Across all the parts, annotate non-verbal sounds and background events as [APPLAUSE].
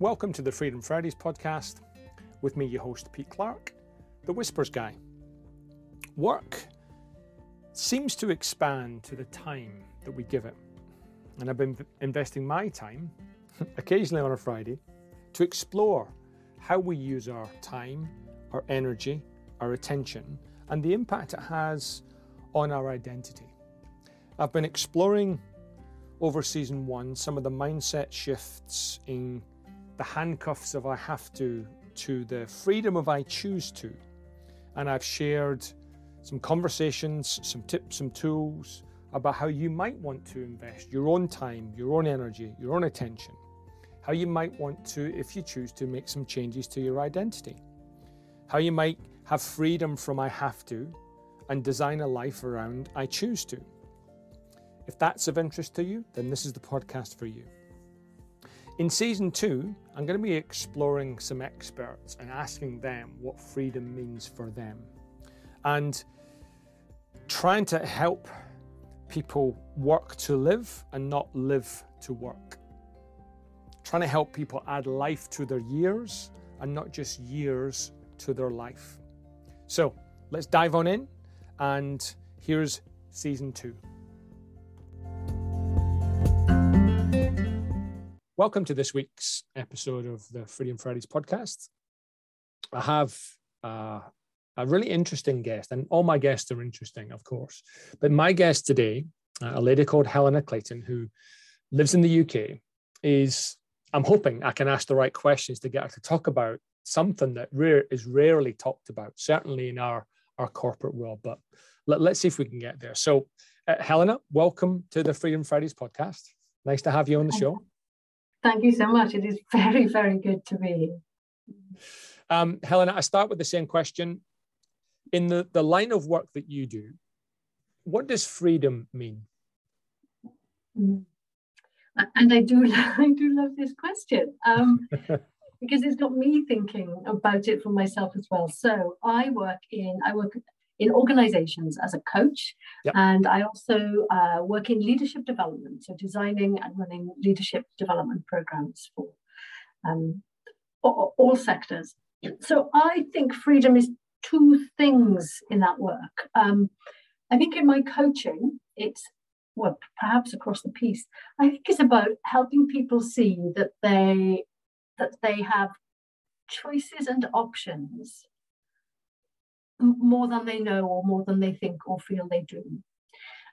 Welcome to the Freedom Fridays podcast. With me, your host, Pete Clark, the Whispers Guy. Work seems to expand to the time that we give it. And I've been investing my time, [LAUGHS] occasionally on a Friday, to explore how we use our time, our energy, our attention, and the impact it has on our identity. I've been exploring over season one some of the mindset shifts in the handcuffs of I have to to the freedom of I choose to. And I've shared some conversations, some tips, some tools about how you might want to invest your own time, your own energy, your own attention. How you might want to, if you choose to, make some changes to your identity. How you might have freedom from I have to and design a life around I choose to. If that's of interest to you, then this is the podcast for you. In season two, I'm going to be exploring some experts and asking them what freedom means for them and trying to help people work to live and not live to work. Trying to help people add life to their years and not just years to their life. So let's dive on in, and here's season two. Welcome to this week's episode of the Freedom Fridays podcast. I have uh, a really interesting guest, and all my guests are interesting, of course. But my guest today, uh, a lady called Helena Clayton, who lives in the UK, is I'm hoping I can ask the right questions to get her to talk about something that rare, is rarely talked about, certainly in our, our corporate world. But let, us see if we can get there. So, uh, Helena, welcome to the Freedom Fridays podcast. Nice to have you on the show. Thank you so much. It is [LAUGHS] very, very good to be here. Um, Helena, I start with the same question. In the, the line of work that you do, what does freedom mean? Mm. And I do, [LAUGHS] I do love this question um, [LAUGHS] because it's got me thinking about it for myself as well. So I work in, I work in organizations as a coach. Yep. And I also uh, work in leadership development, so designing and running leadership development programs for um, all, sectors. So I think freedom is two things in that work. Um, I think in my coaching, it's well, perhaps across the piece. I think it's about helping people see that they that they have choices and options more than they know or more than they think or feel they do.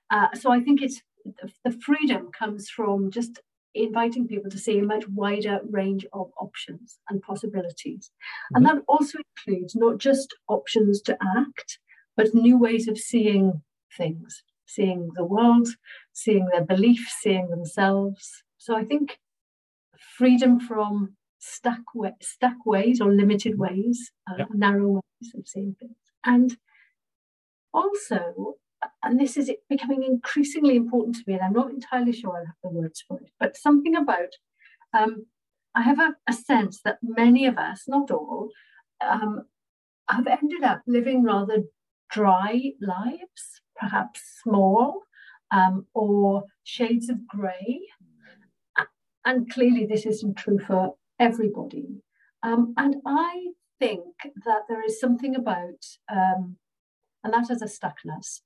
Uh, so I think it's the freedom comes from just inviting people to see a much wider range of options and possibilities. Mm-hmm. And that also includes not just options to act, but new ways of seeing things, seeing the world, seeing their beliefs, seeing themselves. So I think freedom from stuck, stuck ways or limited ways, uh, yep. narrow ways of seeing things. And also, and this is becoming increasingly important to me, and I'm not entirely sure I have the words for it, but something about um, I have a, a, sense that many of us, not all, um, have ended up living rather dry lives, perhaps small um, or shades of grey. And clearly, this isn't true for everybody. Um, and I think that there is something about, um, and that is a stuckness.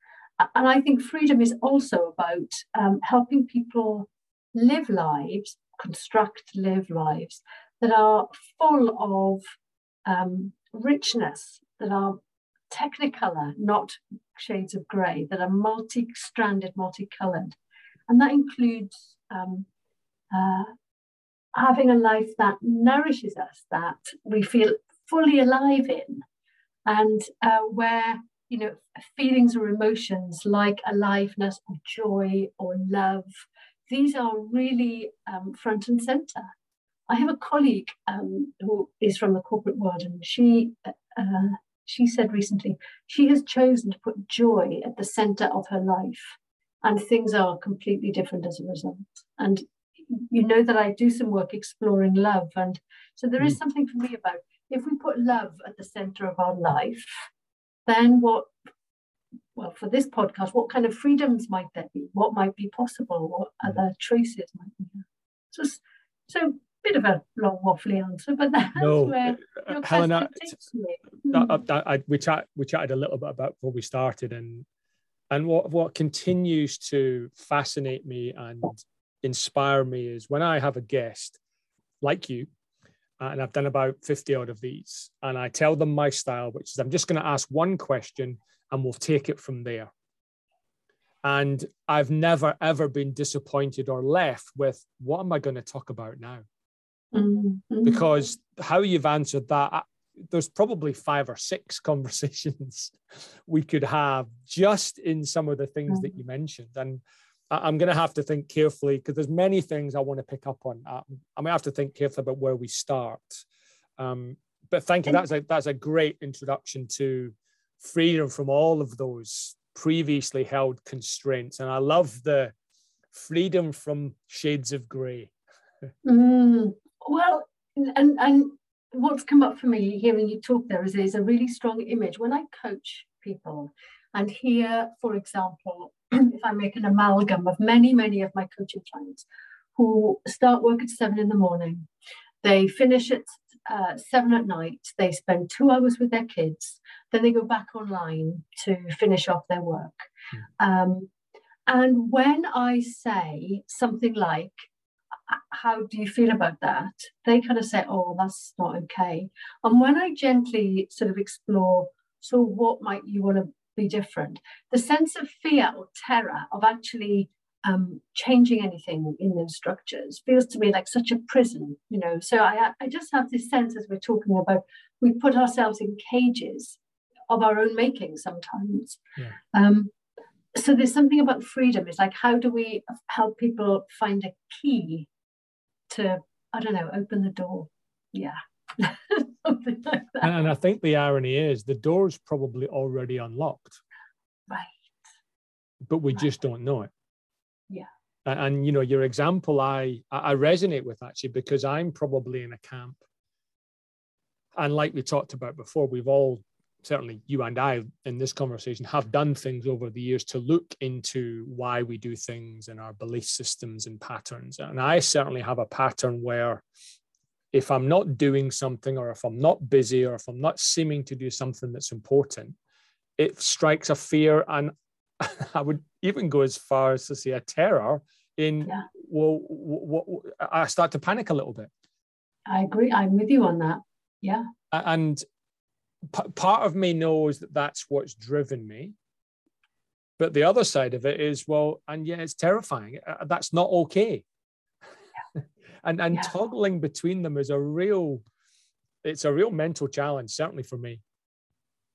And I think freedom is also about um, helping people live lives, construct, live lives that are full of um, richness, that are technicolor, not shades of grey, that are multi stranded, multicolored. And that includes um, uh, having a life that nourishes us, that we feel fully alive in, and uh, where you know feelings or emotions like aliveness or joy or love, these are really um, front and center. I have a colleague um, who is from the corporate world, and she uh, she said recently she has chosen to put joy at the center of her life, and things are completely different as a result. And you know that I do some work exploring love, and so there is mm. something for me about if we put love at the center of our life, then what, well, for this podcast, what kind of freedoms might there be? What might be possible? What mm. other choices might be? So, so bit of a long waffly answer, but [LAUGHS] that's no, where uh, your Helena, takes me. I, I, we chat we chatted a little bit about before we started, and and what what continues to fascinate me and inspire me is when I have a guest like you, uh, and I've done about fifty odd of these, and I tell them my style, which is I'm just going to ask one question and we'll take it from there. And I've never ever been disappointed or left with what am I going to talk about now? Mm-hmm. Because how you've answered that, there's probably five or six [LAUGHS] conversations we could have just in some of the things mm-hmm. that you mentioned. And I'm going to have to think carefully because there's many things I want to pick up on. I'm going to have to think carefully about where we start. Um, but thank you. That's a that's a great introduction to freedom from all of those previously held constraints. And I love the freedom from shades of grey. mm, well, and and what's come up for me hearing you talk there is there's a really strong image when I coach people. And here, for example, if I make an amalgam of many, many of my coaching clients who start work at seven in the morning, they finish at uh, seven at night, they spend two hours with their kids, then they go back online to finish off their work. Mm. Um, and when I say something like, how do you feel about that? They kind of say, oh, that's not okay. And when I gently sort of explore, so what might you want to be different? The sense of fear or terror of actually um, changing anything in those structures feels to me like such a prison, you know. So I, I just have this sense as we're talking about, we put ourselves in cages of our own making sometimes. Yeah. Um, so there's something about freedom. It's like, how do we help people find a key to I don't know, open the door. Yeah. [LAUGHS] [LAUGHS] Something like that. And I think the irony is the door's probably already unlocked. Right. But we right. just don't know it. Yeah. And, and, you know, your example I I resonate with actually because I'm probably in a camp. And like we talked about before, we've all certainly you and I in this conversation have done things over the years to look into why we do things and our belief systems and patterns. And I certainly have a pattern where if I'm not doing something or if I'm not busy or if I'm not seeming to do something that's important, it strikes a fear and [LAUGHS] I would even go as far as to say a terror in yeah. well what, what, I start to panic a little bit. I agree. I'm with you on that. Yeah. And p- part of me knows that that's what's driven me but the other side of it is well and yeah it's terrifying uh, that's not okay. And and yeah. toggling between them is a real it's a real mental challenge certainly for me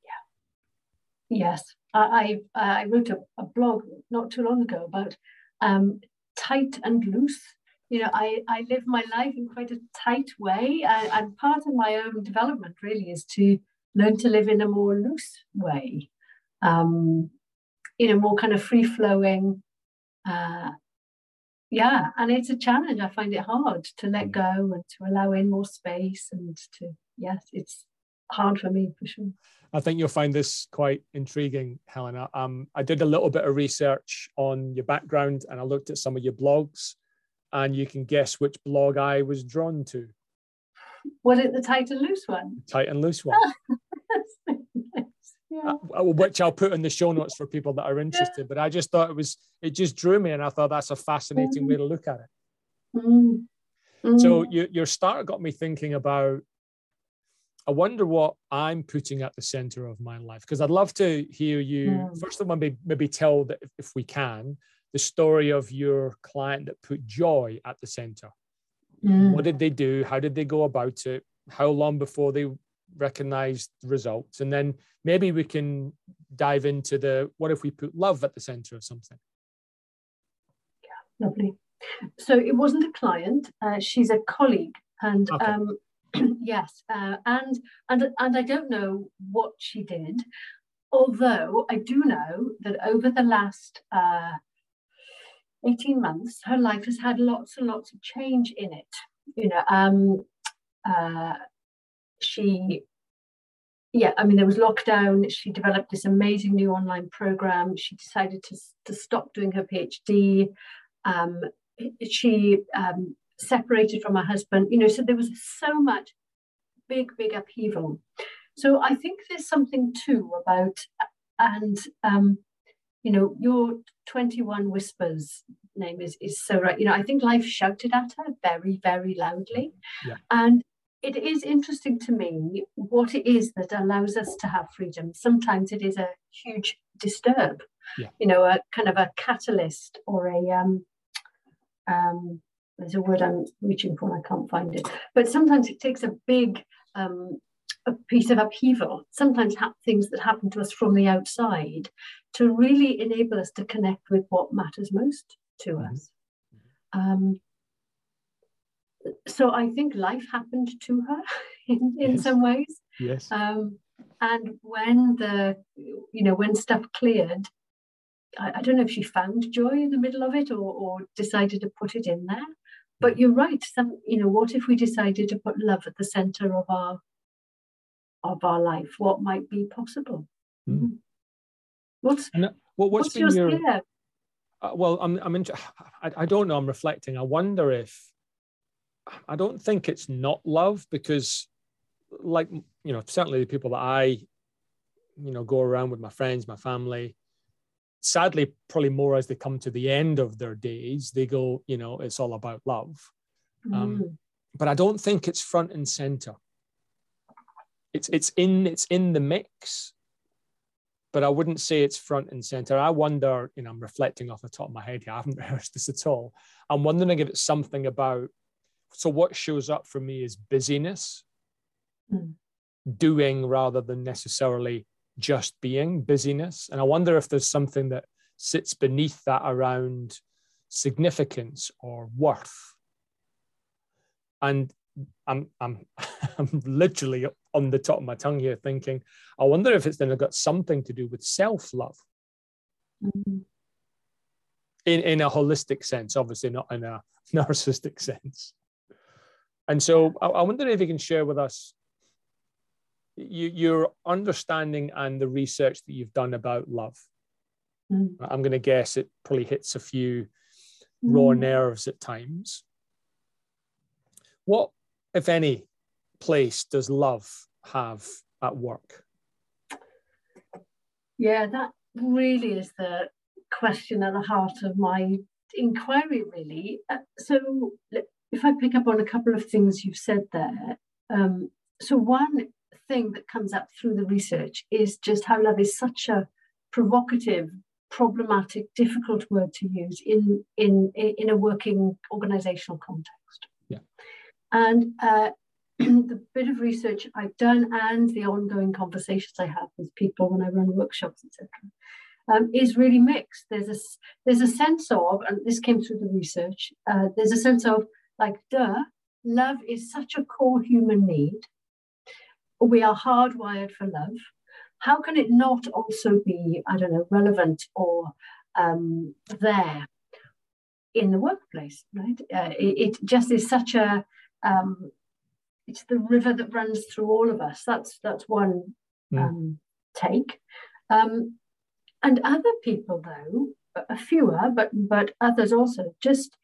yeah yes i i, I wrote a, a, blog not too long ago about um, tight and loose you know i i live my life in quite a tight way and, and part of my own development really is to learn to live in a more loose way, um, in a more kind of free flowing. Uh, yeah, and it's a challenge. I find it hard to let mm. go and to allow in more space and to, yes, it's hard for me for sure. I think you'll find this quite intriguing, Helena. Um, I did a little bit of research on your background and I looked at some of your blogs, and you can guess which blog I was drawn to. Was it the tight and loose one? Tight and loose one. [LAUGHS] yeah. Uh, which I'll put in the show notes for people that are interested. Yeah. But I just thought it was, it just drew me, and I thought that's a fascinating mm. way to look at it. Mm. Mm. So you, your start got me thinking about. I wonder what I'm putting at the center of my life because I'd love to hear you mm. first of all maybe maybe tell that if, if we can the story of your client that put joy at the center. Mm. What did they do? How did they go about it? How long before they recognized results? And then maybe we can dive into the what if we put love at the center of something? Yeah, lovely. So it wasn't a client, uh, she's a colleague. And okay. um, [CLEARS THROAT] yes, uh, and and and I don't know what she did, although I do know that over the last uh, 18 months, her life has had lots and lots of change in it. You know, um, uh, she, yeah, I mean, there was lockdown. She developed this amazing new online program. She decided to, to stop doing her PhD. Um, she um, separated from her husband, you know, so there was so much big, big upheaval. So I think there's something too about, and um, you know, your 21 Whispers name is, is so right. You know, I think life shouted at her very, very loudly. Yeah. And it is interesting to me what it is that allows us to have freedom. Sometimes it is a huge disturb, yeah. you know, a kind of a catalyst or a um, um, there's a word I'm reaching for and I can't find it. But sometimes it takes a big um, a piece of upheaval, sometimes ha- things that happen to us from the outside, to really enable us to connect with what matters most to mm-hmm. us. Um, so I think life happened to her [LAUGHS] in, in yes. some ways. Yes. Um, and when the, you know, when stuff cleared, I, I, don't know if she found joy in the middle of it or, or decided to put it in there. But mm. you're right. Some, you know, what if we decided to put love at the center of our of our life? What might be possible? Mm. What's and, uh, what, what's, what's your, your uh, well, I'm I'm into, [SIGHS] I, I don't know. I'm reflecting. I wonder if I don't think it's not love because, like you know, certainly the people that I, you know, go around with my friends, my family. Sadly, probably more as they come to the end of their days, they go, you know, it's all about love. Um, mm. Um, but I don't think it's front and center. It's it's in it's in the mix, but I wouldn't say it's front and center. I wonder, you know, I'm reflecting off the top of my head here. I haven't [LAUGHS] rehearsed this at all. I'm wondering if it's something about so what shows up for me is busyness mm. doing rather than necessarily just being busyness and i wonder if there's something that sits beneath that around significance or worth and i'm i'm [LAUGHS] i'm literally on the top of my tongue here thinking i wonder if it's then got something to do with self-love mm. in in a holistic sense obviously not in a [LAUGHS] narcissistic sense and so I, I wonder if you can share with us you, your understanding and the research that you've done about love. Mm. I'm going to guess it probably hits a few mm. raw nerves at times. What, if any, place does love have at work? Yeah, that really is the question at the heart of my inquiry, really. Uh, so if I pick up on a couple of things you've said there, um, so one thing that comes up through the research is just how love is such a provocative, problematic, difficult word to use in in in a working organizational context. Yeah. And uh, [CLEARS THROAT] the bit of research I've done and the ongoing conversations I have with people when I run workshops, etc., um, is really mixed. There's a there's a sense of, and this came through the research. Uh, there's a sense of like, duh, love is such a core human need. We are hardwired for love. How can it not also be, I don't know, relevant or um, there in the workplace, right? Uh, it, it, just is such a, um, it's the river that runs through all of us. That's that's one mm. um, take. Um, and other people, though, a fewer, but but others also, just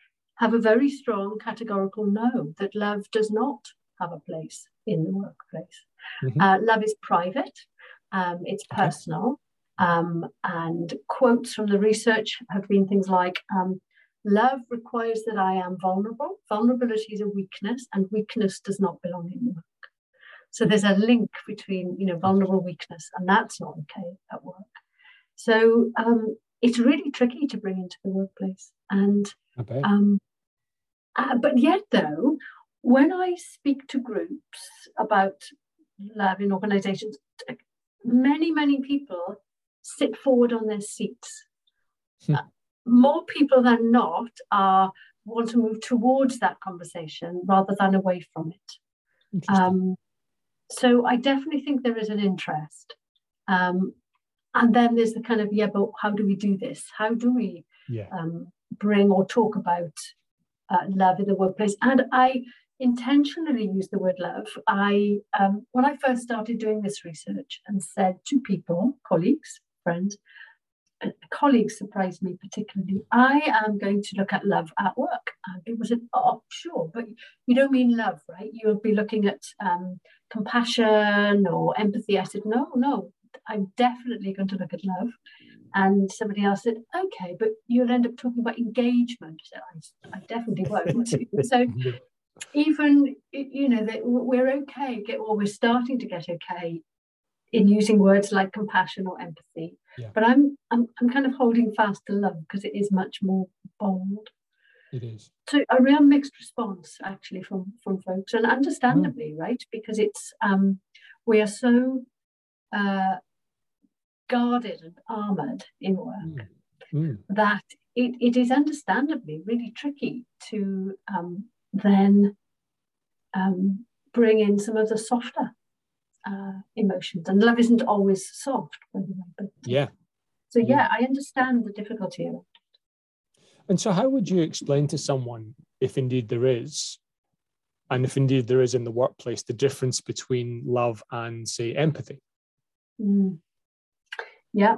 have a very strong categorical no that love does not have a place in the workplace. Mm-hmm. Uh, love is private, um, it's personal, um, and quotes from the research have been things like um, love requires that I am vulnerable. Vulnerability is a weakness, and weakness does not belong in work. So there's a link between you know vulnerable weakness, and that's not okay at work. So um, it's really tricky to bring into the workplace. And um, uh, but yet, though, when I speak to groups about love in organizations, many, many people sit forward on their seats. Hmm. Uh, more people than not are want to move towards that conversation rather than away from it. Um, so I definitely think there is an interest. Um, and then there's the kind of yeah, but how do we do this? How do we yeah. um, bring or talk about uh, love in the workplace? And I intentionally use the word love. I um, when I first started doing this research and said to people, colleagues, friends, colleagues surprised me particularly. I am going to look at love at work. And was an, oh, sure, but you don't mean love, right? You'll be looking at um, compassion or empathy. I said, no, no, I'm definitely going to look at love. And somebody else said, okay, but you'll end up talking about engagement. So I, I definitely won't. [LAUGHS] so even, you know, that we're okay, get, well, we're starting to get okay in using words like compassion or empathy. Yeah. But I'm, I'm I'm kind of holding fast to love because it is much more bold. It is. So a real mixed response actually from from folks, and understandably, mm. right? Because it's um, we are so uh, guarded and armored in work mm. Mm. that it, it is understandably really tricky to um, then um, bring in some of the softer uh, emotions. And love isn't always soft, by the way. But, yeah. So, yeah, yeah, I understand the difficulty of it. And so, how would you explain to someone, if indeed there is, and if indeed there is in the workplace, the difference between love and, say, empathy? Mm. Yeah.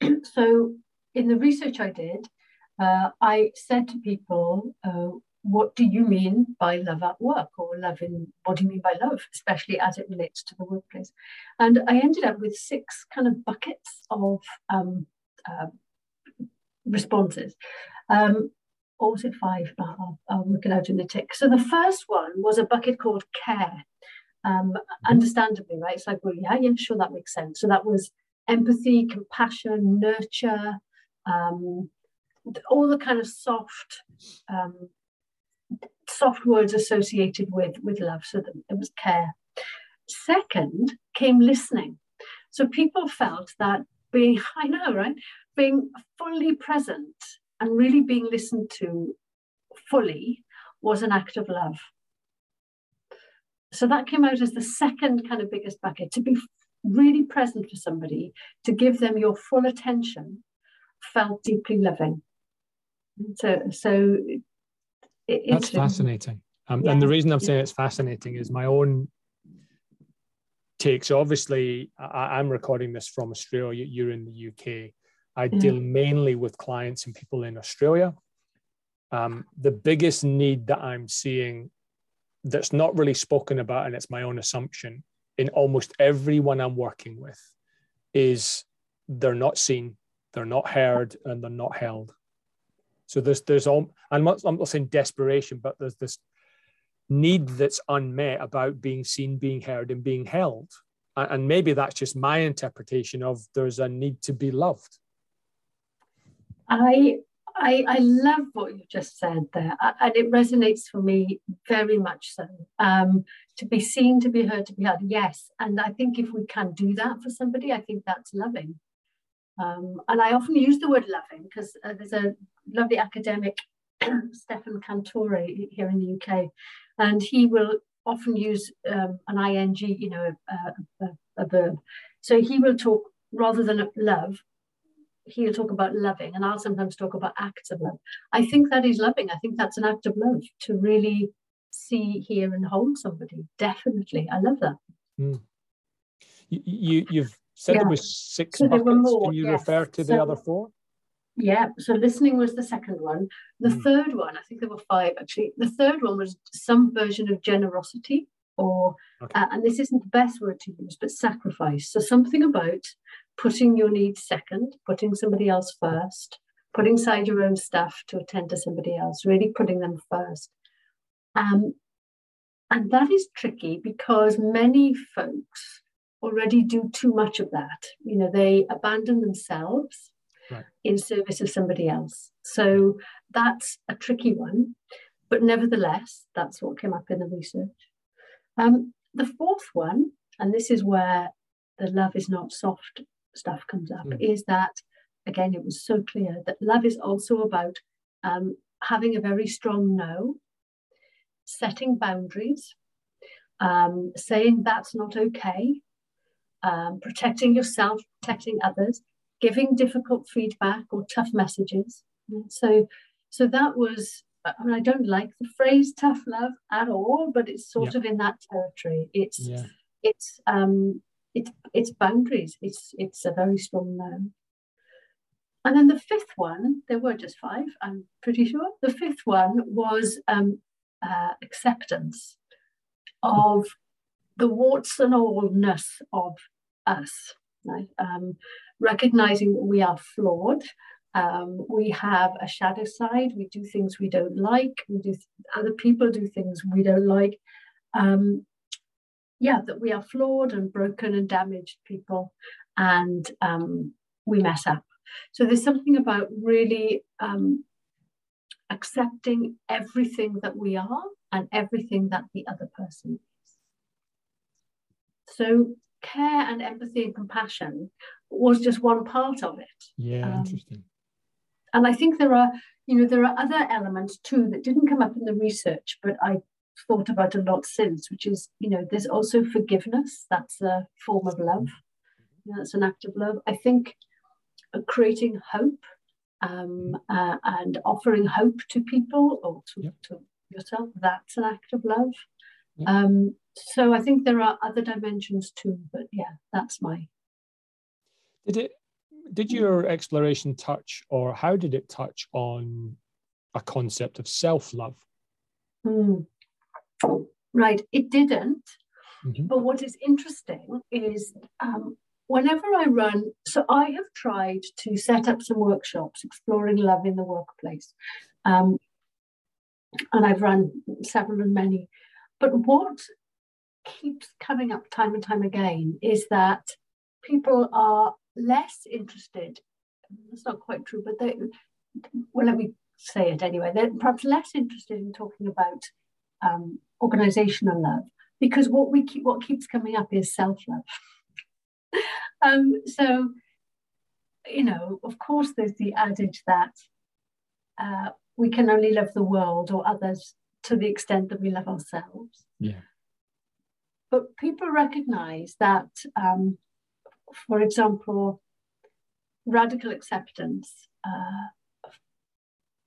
[CLEARS THROAT] so, in the research I did, uh, I said to people, uh, what do you mean by love at work or love in what do you mean by love especially as it relates to the workplace? And i ended up with six kind of buckets of um, uh, responses. Um, or was it five I'll, I'll work it out in the tick. So the first one was a bucket called care. Um, understandably right? It's like well yeah yeah sure that makes sense. So that was empathy compassion nurture um, all the kind of soft um, soft words associated with, with love. So there was care. Second came listening. So people felt that being, [LAUGHS] I know, right? Being fully present and really being listened to fully was an act of love. So that came out as the second kind of biggest bucket to be really present for somebody, to give them your full attention, felt deeply loving. So, so it, That's fascinating. Um, yeah. And the reason I'm saying it's fascinating is my own take. So obviously, I, am recording this from Australia. You're in the UK. I mm. deal mainly with clients and people in Australia. Um, the biggest need that I'm seeing that's not really spoken about, and it's my own assumption, in almost everyone I'm working with, is they're not seen, they're not heard, and they're not held. So there's there's all I'm not, I'm not saying desperation, but there's this need that's unmet about being seen, being heard, and being held. And maybe that's just my interpretation of there's a need to be loved. I I, I love what you just said there, and it resonates for me very much so. Um, to be seen, to be heard, to be heard, yes. And I think if we can do that for somebody, I think that's loving. Um, and I often use the word loving because uh, there's a lovely academic, [CLEARS THROAT] Stefan Cantore, here in the UK, and he will often use um, an ing, you know, a, a, a, verb. So he will talk rather than love, he'll talk about loving, and I'll sometimes talk about acts of love. I think that is loving. I think that's an act of love to really see, hear, and hold somebody. Definitely, I love that. Mm. You, you, have said yeah. there was six so buckets. More, Can you yes. refer to the other four? Yeah, so listening was the second one. The mm. third one, I think there were five actually. The third one was some version of generosity, or, okay. uh, and this isn't the best word to use, but sacrifice. So something about putting your needs second, putting somebody else first, putting aside your own stuff to attend to somebody else, really putting them first. Um, and that is tricky because many folks already do too much of that. You know, they abandon themselves right. in service of somebody else. So that's a tricky one. But nevertheless, that's what came up in the research. Um, the fourth one, and this is where the love is not soft stuff comes up, mm. is that, again, it was so clear that love is also about um, having a very strong no, setting boundaries, um, saying that's not okay, um, protecting yourself, protecting others, giving difficult feedback or tough messages. So, so that was. I mean, I don't like the phrase "tough love" at all, but it's sort yeah. of in that territory. It's yeah. it's um it's it's boundaries. It's it's a very strong no. and then the fifth one, there were just five, I'm pretty sure. The fifth one was um, uh, acceptance of the warts and allness of us, right? Um, recognizing that we are flawed. Um, we have a shadow side. We do things we don't like. We do other people do things we don't like. Um, yeah, that we are flawed and broken and damaged people, and um, we mess up. So there's something about really um, accepting everything that we are and everything that the other person is. So care and empathy and compassion was just one part of it. Yeah, um, interesting. And I think there are, you know, there are other elements too that didn't come up in the research, but I thought about a lot since, which is, you know, there's also forgiveness. That's a form of love. You know, that's an act of love. I think creating hope um, uh, and offering hope to people or to, yep. to, yourself, that's an act of love. Yep. Um, so I think there are other dimensions too, but yeah, that's my. Did it? Did your exploration touch, or how did it touch on a concept of self-love? Mm. Right, it didn't. Mm-hmm. But what is interesting is um, whenever I run, so I have tried to set up some workshops exploring love in the workplace. Um, and I've run several and many. But what keeps coming up time and time again is that people are less interested. That's not quite true, but they, well, let me say it anyway. They're perhaps less interested in talking about um, organizational love because what we keep, what keeps coming up is self love. Um, so, you know, of course, there's the adage that uh, we can only love the world or others to the extent that we love ourselves. Yeah. But people recognize that, um, for example, radical acceptance uh,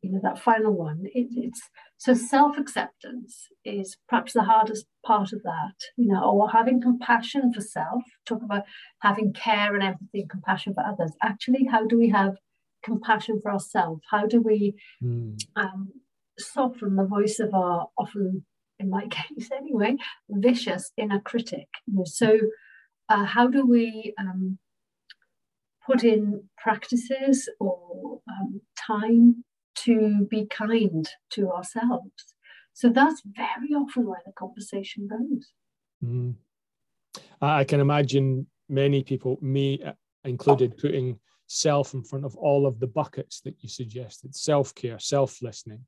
you know that final one. It, it's so self-acceptance is perhaps the hardest part of that you know or having compassion for self talk about having care and empathy and compassion for others. Actually how do we have compassion for ourselves? How do we mm. um, soften the voice of our often in my [LAUGHS] case anyway vicious inner critic? You know, so uh, how do we um, put in practices or um, time to be kind to ourselves. So that's very often where the conversation goes. Mm. I can imagine many people, me included, putting self in front of all of the buckets that you suggested self care, self listening,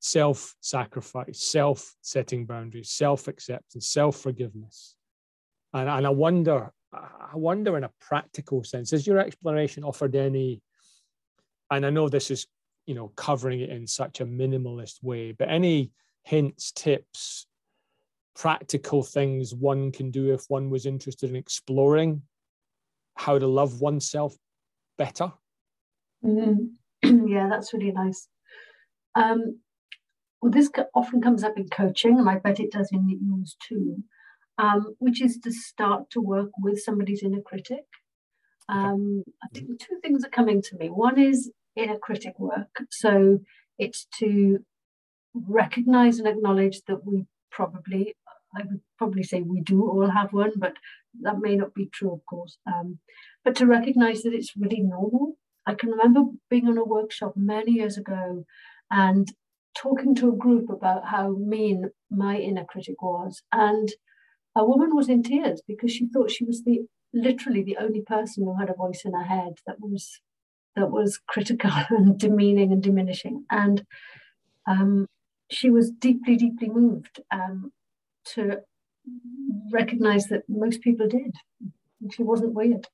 self sacrifice, self setting boundaries, self acceptance, self forgiveness. And, and I wonder, I wonder in a practical sense, has your exploration offered any? And I know this is you know covering it in such a minimalist way. But any hints tips practical things one can do if one was interested in exploring how to love oneself better? Mm-hmm. [CLEARS THROAT] yeah that's really nice. Um, well this often comes up in coaching and i bet it does in yours too um, which is to start to work with somebody's inner critic. Um, I think two things are coming to me. One is inner critic work. So it's to recognize and acknowledge that we probably, I would probably say we do all have one, but that may not be true, of course. Um, but to recognize that it's really normal. I can remember being on a workshop many years ago and talking to a group about how mean my inner critic was. And a woman was in tears because she thought she was the literally the only person who had a voice in her head that was that was critical [LAUGHS] and demeaning and diminishing. And um, she was deeply, deeply moved um, to recognize that most people did. She wasn't weird.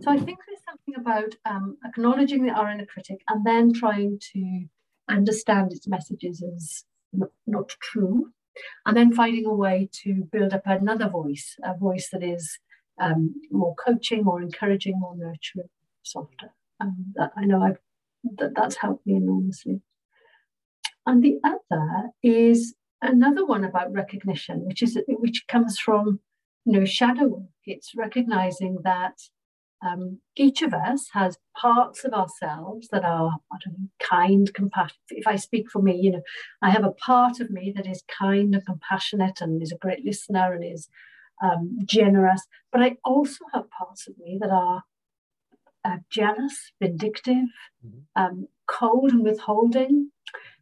So I think there's something about um, acknowledging the our inner critic and then trying to understand its messages as not, not true, and then finding a way to build up another voice, a voice that is um, more coaching, more encouraging, more nurturing, softer. Um, that I know I've, that that's helped me enormously. And the other is another one about recognition, which is which comes from you know shadow work. It's recognizing that um, each of us has parts of ourselves that are I don't know, kind, compassionate. If I speak for me, you know, I have a part of me that is kind and compassionate and is a great listener and is um, generous. But I also have parts of me that are uh, jealous, vindictive, mm-hmm. um, cold and withholding.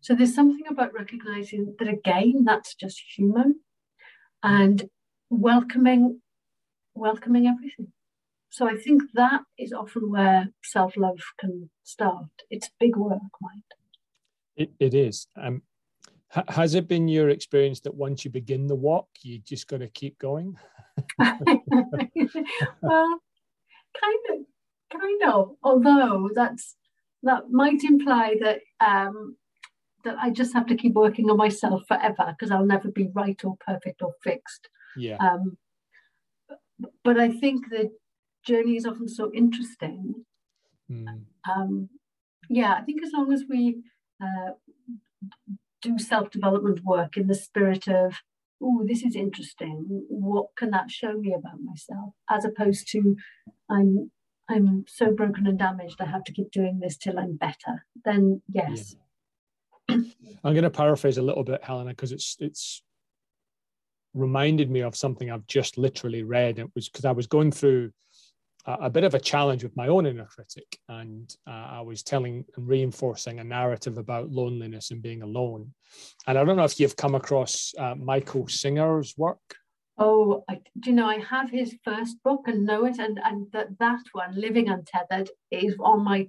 So there's something about recognizing that again, that's just human and welcoming, welcoming everything. So I think that is often where self-love can start. It's big work, mind. It, it is. Um, ha- has it been your experience that once you begin the walk, you just got to keep going? [LAUGHS] [LAUGHS] well, kind of, kind of. Although that's that might imply that um, that I just have to keep working on myself forever because I'll never be right or perfect or fixed. Yeah. Um, but I think the journey is often so interesting. Mm. Um, yeah, I think as long as we uh, do self development work in the spirit of, oh, this is interesting. What can that show me about myself? As opposed to, I'm I'm so broken and damaged. I have to keep doing this till I'm better. Then yes. Yeah. I'm going to paraphrase a little bit, Helena, because it's it's reminded me of something I've just literally read. It was because I was going through a, a, bit of a challenge with my own inner critic, and uh, I was telling and reinforcing a narrative about loneliness and being alone. And I don't know if you've come across uh, Michael Singer's work. Oh, I, do you know, I have his first book and know it, and and that that one, Living Untethered, is on my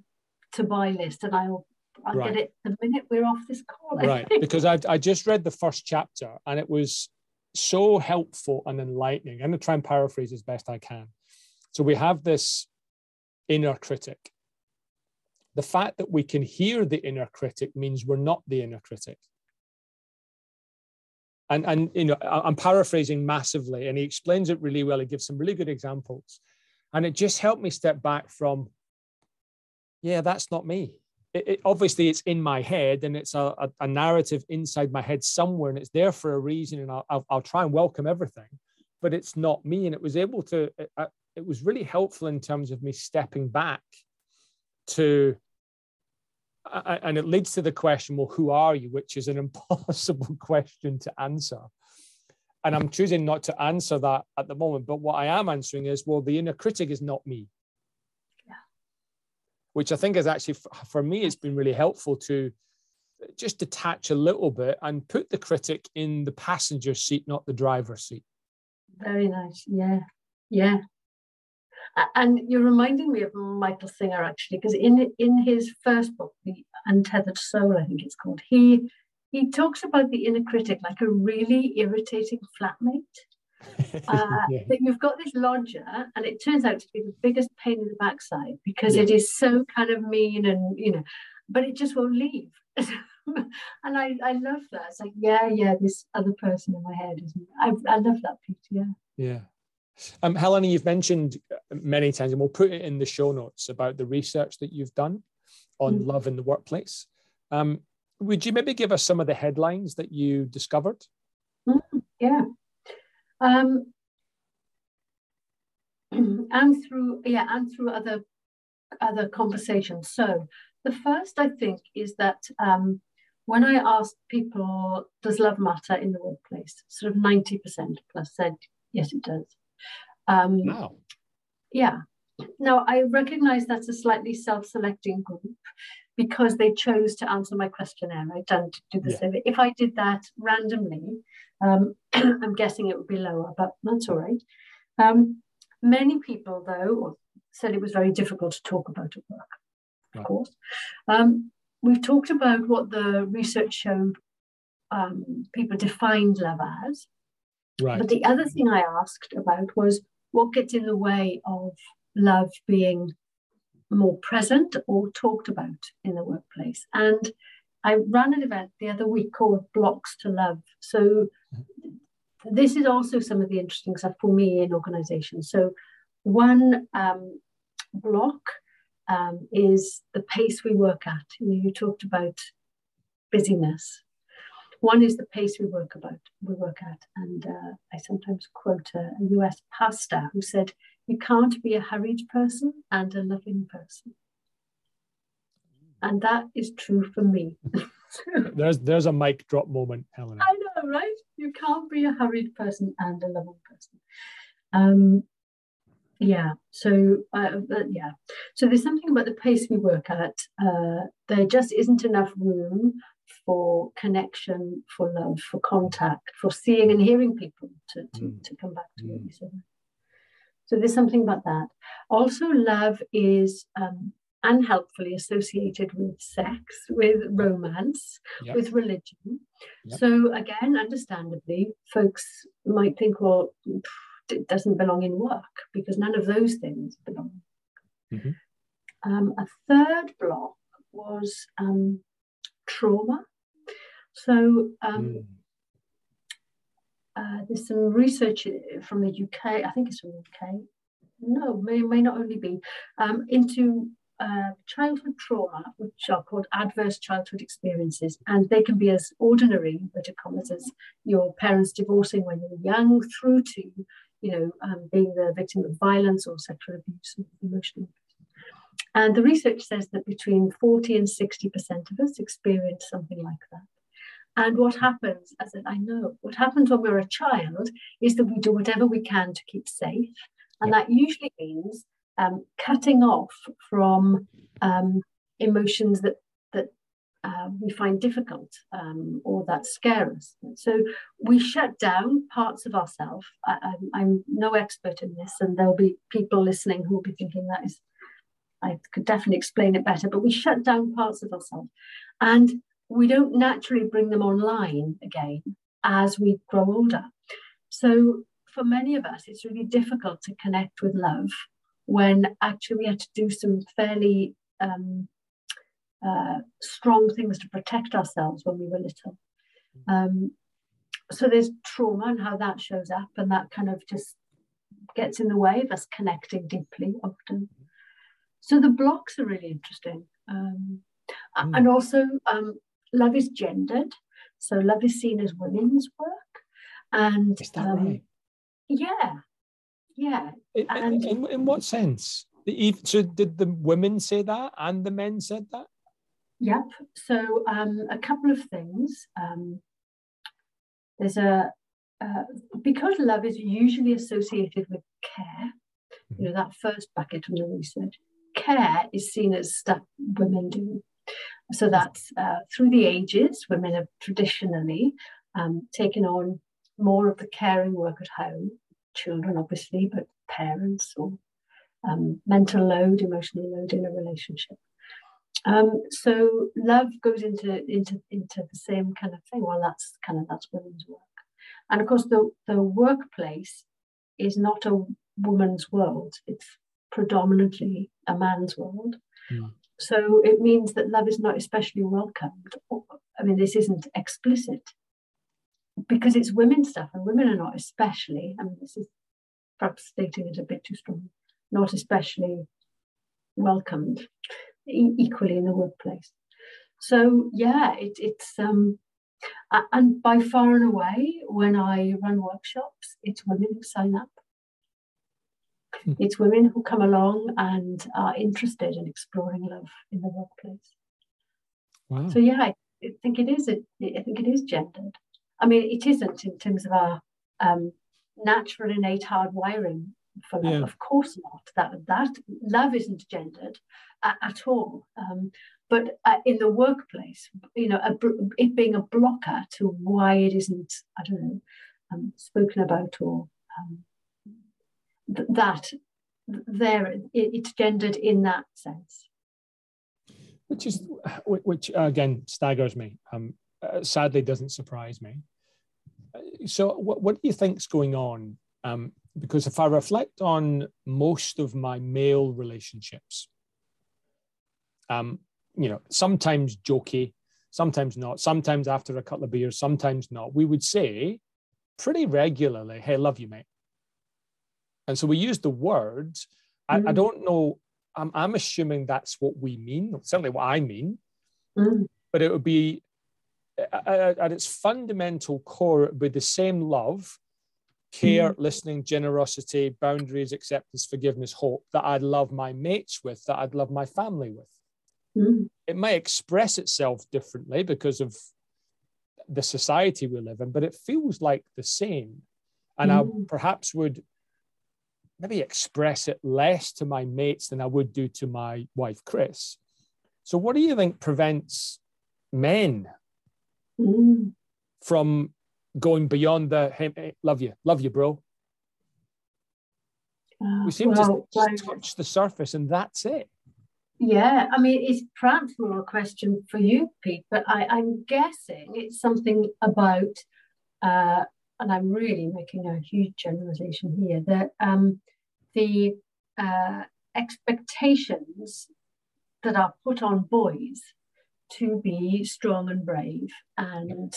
to buy list, and I'll I'll right. get it the minute we're off this call. right, because I I just read the first chapter, and it was so helpful and enlightening. I'm going to try and paraphrase as best I can. So we have this inner critic. The fact that we can hear the inner critic means we're not the inner critic and and you know i'm paraphrasing massively and he explains it really well. He gives some really good examples. And it just helped me step back from yeah that's not me. It, it, obviously it's in my head and it's a, a, a, narrative inside my head somewhere and it's there for a reason and I'll, I'll, I'll try and welcome everything but it's not me. And it was able to it, it was really helpful in terms of me stepping back to and it leads to the question well who are you? which is an [LAUGHS] impossible question to answer. And i'm choosing not to answer that at the moment but what i am answering is well the inner critic is not me. Yeah. which i think is actually for me it's been really helpful to just detach a little bit and put the critic in the passenger seat not the driver's seat. Very nice. Yeah. Yeah and you're reminding me of Michael Singer actually, because in in his first book, The Untethered Soul, I think it's called, he he talks about the inner critic like a really irritating flatmate. [LAUGHS] Uh, yeah. That you've got this lodger, and it turns out to be the biggest pain in the backside because yeah. it is so kind of mean and you know, but it just won't leave. [LAUGHS] and I, I love that. It's like, yeah, yeah, this other person in my head is. I, I love that piece. Yeah. Yeah. Um, Helena, you've mentioned many times, and we'll put it in the show notes about the research that you've done on mm. love in the workplace. Um, would you maybe give us some of the headlines that you discovered? Mm, yeah. Um, [CLEARS THROAT] and through yeah, and through other other conversations. So the first, I think, is that um, when I asked people, does love matter in the workplace? Sort of 90% plus said, yes, it does. Um, wow. Yeah. Now, I recognize that's a slightly self selecting group because they chose to answer my questionnaire. I don't do the yeah. survey. If I did that randomly, um, [CLEARS THROAT] I'm guessing it would be lower, but that's all right. Um, many people, though, said it was very difficult to talk about at work, of right. course. Um, we've talked about what the research showed um, people defined love as. Right. But the other thing I asked about was what gets in the way of love being more present or talked about in the workplace. And I ran an event the other week called Blocks to Love. So this is also some of the interesting stuff for me in organizations. So one um, block um, is the pace we work at. You, know, you talked about busyness one is the pace we work about, we work at, and uh, I sometimes quote a, a, U.S. pastor who said, you can't be a hurried person and a loving person. And that is true for me. [LAUGHS] there's there's a mic drop moment, Helena. I know, right? You can't be a hurried person and a loving person. Um, yeah. So uh, yeah. So there's something about the pace we work at. Uh, there just isn't enough room for connection, for love, for contact, for seeing and hearing people. To to, mm. to come back to mm. what you said. So there's something about that. Also, love is um, unhelpfully associated with sex, with romance, yep. with religion. Yep. So, again, understandably, folks might think, well, it doesn't belong in work because none of those things belong. Mm-hmm. Um, a third block was um, trauma. So, um, mm. uh, there's some research from the UK, I think it's from the UK, no, may, may not only be, um, into uh, childhood trauma, which are called adverse childhood experiences, and they can be as ordinary, inverted commas, as your parents divorcing when you were young, through to, you know, um, being the victim of violence or sexual abuse or emotional. And the research says that between 40 and 60% of us experience something like that. And what happens, as I know, what happens when we're a child is that we do whatever we can to keep safe. And that usually means um, cutting off from um, emotions that that uh, we find difficult um, or that scare us. So we shut down parts of ourselves. I'm no expert in this, and there'll be people listening who will be thinking that is. I could definitely explain it better, but we shut down parts of ourselves, and we don't naturally bring them online again as we grow older. So for many of us, it's really difficult to connect with love when actually we had to do some fairly um, uh, strong things to protect ourselves when we were little. Um, so there's trauma and how that shows up, and that kind of just gets in the way of us connecting deeply often. So the blocks are really interesting. Um, mm. And also, um, love is gendered. So love is seen as women's work. And is that um, right? Yeah, yeah. And in, in, what sense? So did the women say that and the men said that? Yep. So um, a couple of things. Um, there's a uh, because love is usually associated with care. You know that first bucket from the research. Care is seen as stuff women do. So that's uh, through the ages, women have traditionally um, taken on more of the caring work at home children, obviously, but parents or um, mental load, emotional load in a relationship. Um, so love goes into into into the same kind of thing. Well, that's kind of that's women's work, and of course the the workplace is not a woman's world. It's predominantly a man's world. Mm. So it means that love is not especially welcomed. I mean, this isn't explicit, because it's women stuff and women are not especially, I mean, this is perhaps stating it a bit too strong, not especially welcomed e- equally in the workplace. So yeah, it, it's um, and by far and away, when I run workshops, it's women who sign up. It's women who come along and are interested in exploring love in the workplace. Wow. So yeah, I, I think it is. I think it is gendered. I mean, it isn't in terms of our um, natural innate hard wiring for love. Yeah. Of course not. That that love isn't gendered at, at all. Um, but uh, in the workplace, you know, a, it being a blocker to why it isn't, I don't know, um, spoken about or um, th- that there it, it's gendered in that sense. Which is, which again staggers me. Um, uh, sadly doesn't surprise me. Uh, so, what, what do you think's going on? Um, because if I reflect on most of my male relationships, um, you know, sometimes jokey, sometimes not, sometimes after a couple of beers, sometimes not, we would say pretty regularly, Hey, love you, mate. And so we use the words. Mm-hmm. I, I, mm. don't know, I'm, I'm, assuming that's what we mean, certainly what I mean. Mm-hmm. But it would be at its fundamental core, with the same love care, mm. listening, generosity, boundaries, acceptance, forgiveness, hope that I'd love my mates with, that I'd love my family with. Mm. It may express itself differently because of the society we live in, but it feels like the same. And mm. I perhaps would maybe express it less to my mates than I would do to my wife, Chris. So, what do you think prevents men mm. from going beyond the hey, love you, love you, bro? Uh, we seem well, to just touch the surface and that's it. Yeah, I mean, it's perhaps more a question for you, Pete, but I, I'm guessing it's something about, uh, and I'm really making a huge generalization here, that um, the uh, expectations that are put on boys to be strong and brave and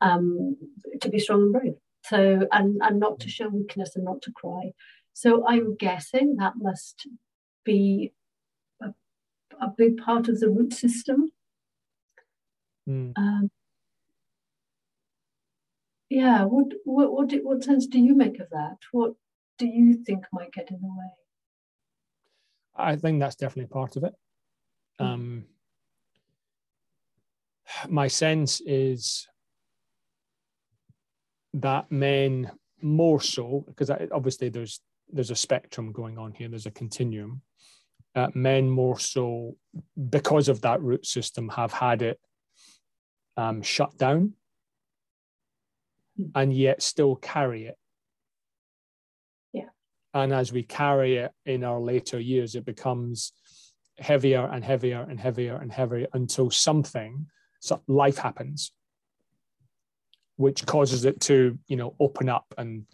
um, to be strong and brave. So, and, and not to show weakness and not to cry. So I'm guessing that must be a big part of the root system. Mm. Um, yeah, what, what what what sense do you make of that? What do you think might get in the way? I think that's definitely part of it. Mm. Um, my sense is that men more so because obviously there's there's a spectrum going on here. There's a continuum uh, men more so because of that root system have had it um, shut down. Mm-hmm. and yet still carry it. Yeah. And as we carry it in our later years, it becomes heavier and heavier and heavier and heavier until something, so life happens, which causes it to, you know, open up and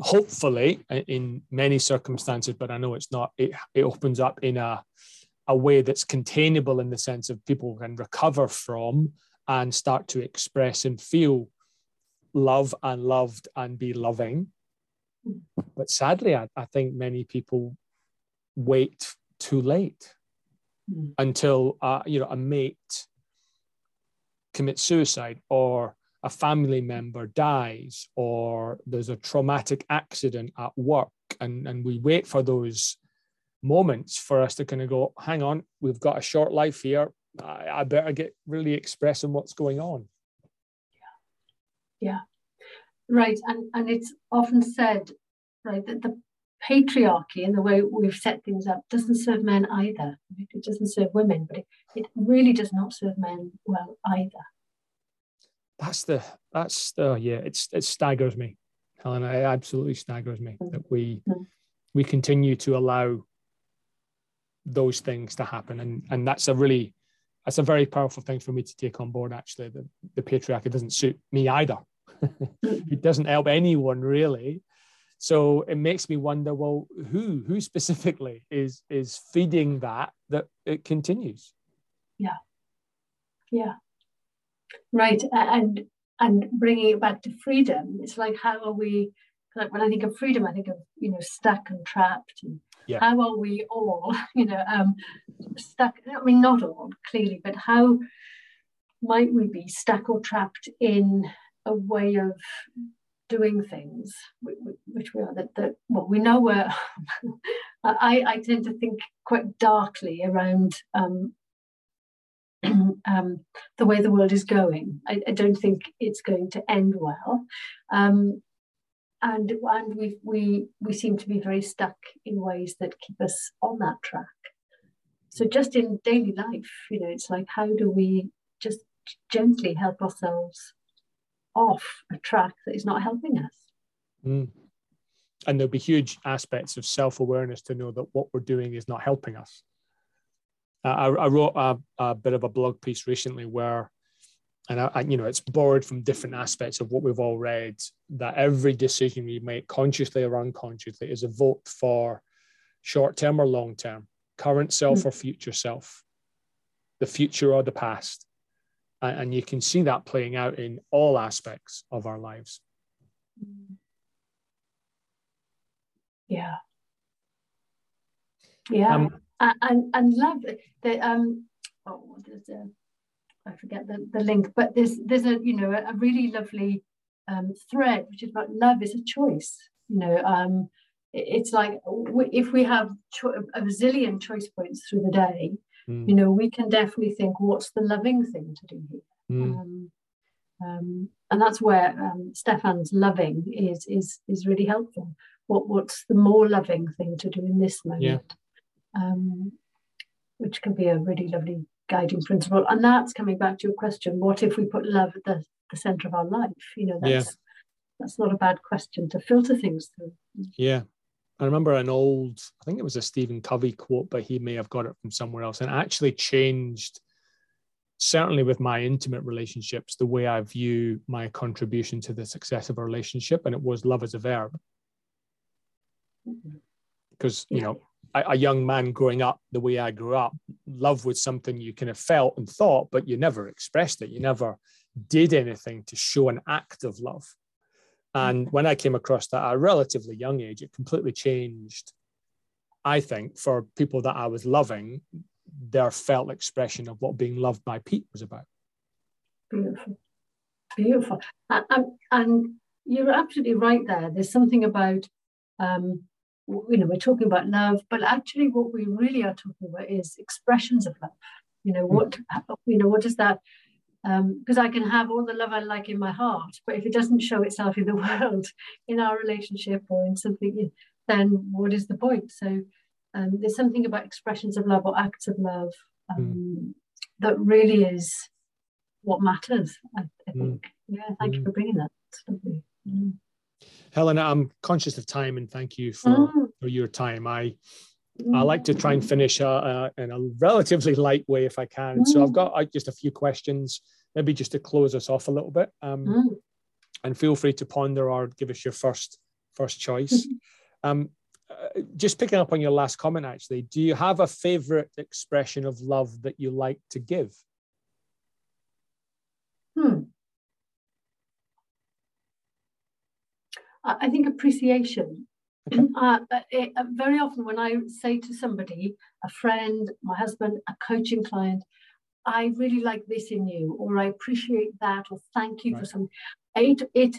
hopefully in many circumstances but i know it's not it, it opens up in a a way that's containable in the sense of people can recover from and start to express and feel love and loved and be loving. But sadly i, I think many people wait too late mm. until uh, you know a mate commits suicide or a family member dies or there's a traumatic accident at work. And, and we wait for those moments for us to kind of go hang on we've got a short life here. I, I better get really expressing what's going on yeah. Right and and it's often said right that the patriarchy and the way we've set things up doesn't serve men either. It doesn't serve women but it, it really does not serve men well either. That's the that's the yeah it's it staggers me helen it absolutely staggers me that we mm-hmm. we continue to allow those things to happen. And and that's a really that's a very powerful thing for me to take on board actually the, the patriarchy doesn't suit me either it doesn't help anyone really. So it makes me wonder well who who specifically is is feeding that that it continues? Yeah. Yeah. Right and and bringing it back to freedom it's like how are we like when i think of freedom i think of you know stuck and trapped and yeah. how are we all [LAUGHS] you know um stuck i mean not all clearly but how might we be stuck or trapped in a way of doing things which we are that, that well we know we're [LAUGHS] I, I tend to think quite darkly around um, [CLEARS THROAT] um, the way the world is going. I, I, don't think it's going to end well. Um, and and we we we seem to be very stuck in ways that keep us on that track. So just in daily life, you know, it's like how do we just gently help ourselves off a track that is not helping us? Mm. And there'll be huge aspects of self awareness to know that what we're doing is not helping us. I, I wrote a, a, bit of a blog piece recently where, and I, you know, it's borrowed from different aspects of what we've all read. That every decision we make, consciously or unconsciously, is a vote for short term or long term, current self mm. or future self, the future or the past, and, you can see that playing out in all aspects of our lives. Yeah. Yeah. Um, and and love the um oh there's a I forget the, the link, but there's there's a you know a, really lovely um, thread, which is about love, is a choice. You know, um, it's like if we have cho- a zillion choice points through the day, mm. you know, we can definitely think, what's the loving thing to do here? Mm. Um, um, and that's where um, Stefan's loving is is is really helpful. What what's the more loving thing to do in this moment? Yeah. Um, which can be a really lovely guiding principle. And that's coming back to your question: What if we put love at the, the center of our life? You know, that's yeah. that's not a bad question to filter things through. Yeah, I remember an old, I think it was a Stephen Covey quote, but he may have got it from somewhere else, and actually changed certainly with my intimate relationships, the way I view my contribution to the success of a relationship, and it was love as a verb. Mm-hmm. Because, you know, a, a, young man growing up the way I grew up, love was something you kind of felt and thought, but you never expressed it. You never did anything to show an act of love. And when I came across that at a relatively young age, it completely changed, I think, for people that I was loving, their felt expression of what being loved by Pete was about. Beautiful, beautiful, and, and, and you're absolutely right there. There's something about, um, you know, we're talking about love, but actually, what we really are talking about is expressions of love. You know, what you know, what does that? Because um, I can have all the love I like in my heart, but if it doesn't show itself in the [LAUGHS] world, in our relationship or in something, then what is the point? So um, there's something about expressions of love or acts of love um, mm. that really is what matters. I, I hmm. think. Mm. Yeah, thank mm. you hmm. for bringing that. Mm. Helena, I'm conscious of time, and thank you for, hmm. for your time. I I like to try and finish uh, uh, in a relatively light way if I can. So I've got uh, just a few questions, maybe just to close us off a little bit. Um, and feel free to ponder or give us your first first choice. [LAUGHS] Um, uh, just picking up on your last comment, actually, do you have a favorite expression of love that you like to give? Hmm. I think appreciation. Okay. [CLEARS THROAT] Uh, it, uh, very often, when I say to somebody, a friend, my husband, a coaching client, I really like this in you, or I appreciate that, or thank you right. for something. It, it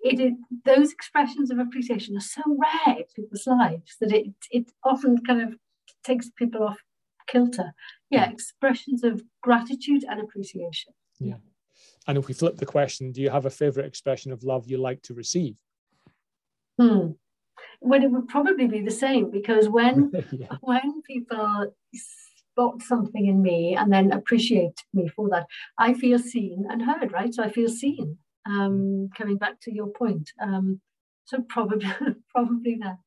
it is, those expressions of appreciation are so rare in people's lives that it it often kind of takes people off kilter. Yeah, expressions of gratitude and appreciation. Yeah. And if we flip the question, do you have a favorite expression of love you like to receive? Hmm. Well, it would probably be the same because when [LAUGHS] yeah. when people spot something in me and then appreciate me for that, I feel seen and heard, right? So I feel seen um, coming back to your point. Um, so probably [LAUGHS] probably that.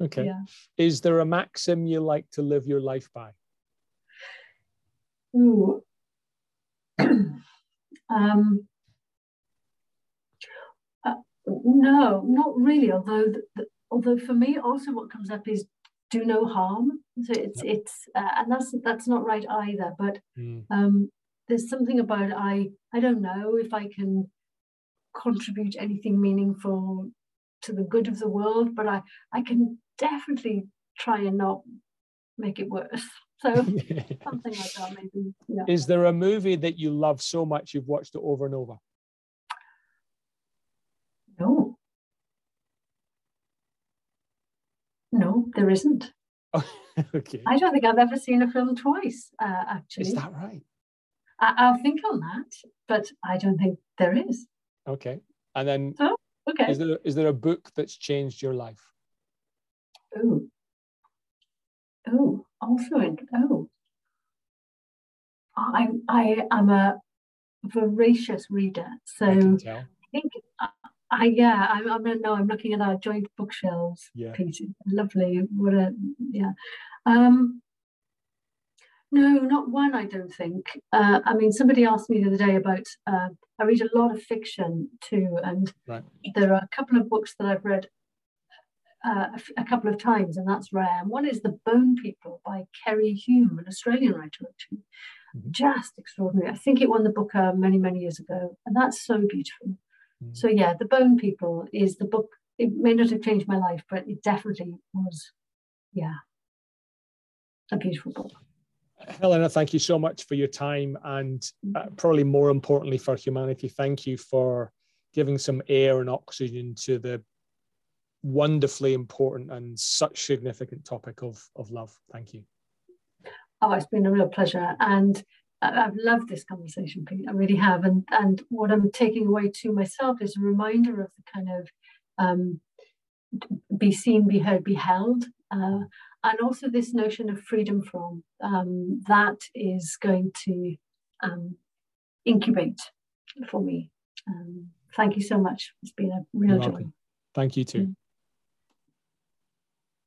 Okay. Yeah. Is there a maxim you like to live your life by? Ooh. [CLEARS THROAT] um, uh, no, not really. Although, the, the, although for me, also what comes up is do no harm. So it's yep. it's uh, and that's that's not right either. But mm. um, there's something about I I don't know if I can contribute anything meaningful to the good of the world, but I, I can definitely try and not make it worse. [LAUGHS] So [LAUGHS] something like that, maybe. Yeah. Is there a movie that you love so much you've watched it over and over? No. No, there isn't. [LAUGHS] Okay. I don't think I've ever seen a film twice, uh, actually. Is that right? I, will think on that, but I don't think there is. Okay. And then oh, okay. is there is there a book that's changed your life? Oh. Oh, also in, oh. I I am a voracious reader, so I, I think I, I yeah I'm, I'm no I'm looking at our joint bookshelves. Yeah, lovely. What a yeah. Um, no, not one, I don't think. Uh, I mean, somebody asked me the other day about, uh, I read a lot of fiction too, and right. there are a couple of books that I've read uh, a, couple of times, and that's rare. And one is The Bone People by Keri Hulme, an Australian writer, actually. Mm-hmm. Just extraordinary. I think it won the Booker many, many years ago, and that's so beautiful. Mm-hmm. So, yeah, The Bone People is the book. It may not have changed my life, but it definitely was, yeah, a beautiful book. Helena, thank you so much for your time and uh, probably more importantly for humanity, thank you for giving some air and oxygen to the wonderfully important and such significant topic of, of love. Thank you. Oh, it's been a real pleasure. And I've loved this conversation, Pete. I really have. And and what I'm taking away to myself is a reminder of the kind of um, be seen, be heard, be held, uh, and also this notion of freedom from um, that is going to um, incubate for me. Um, thank you so much. It's been a real joy. Thank you too. Mm.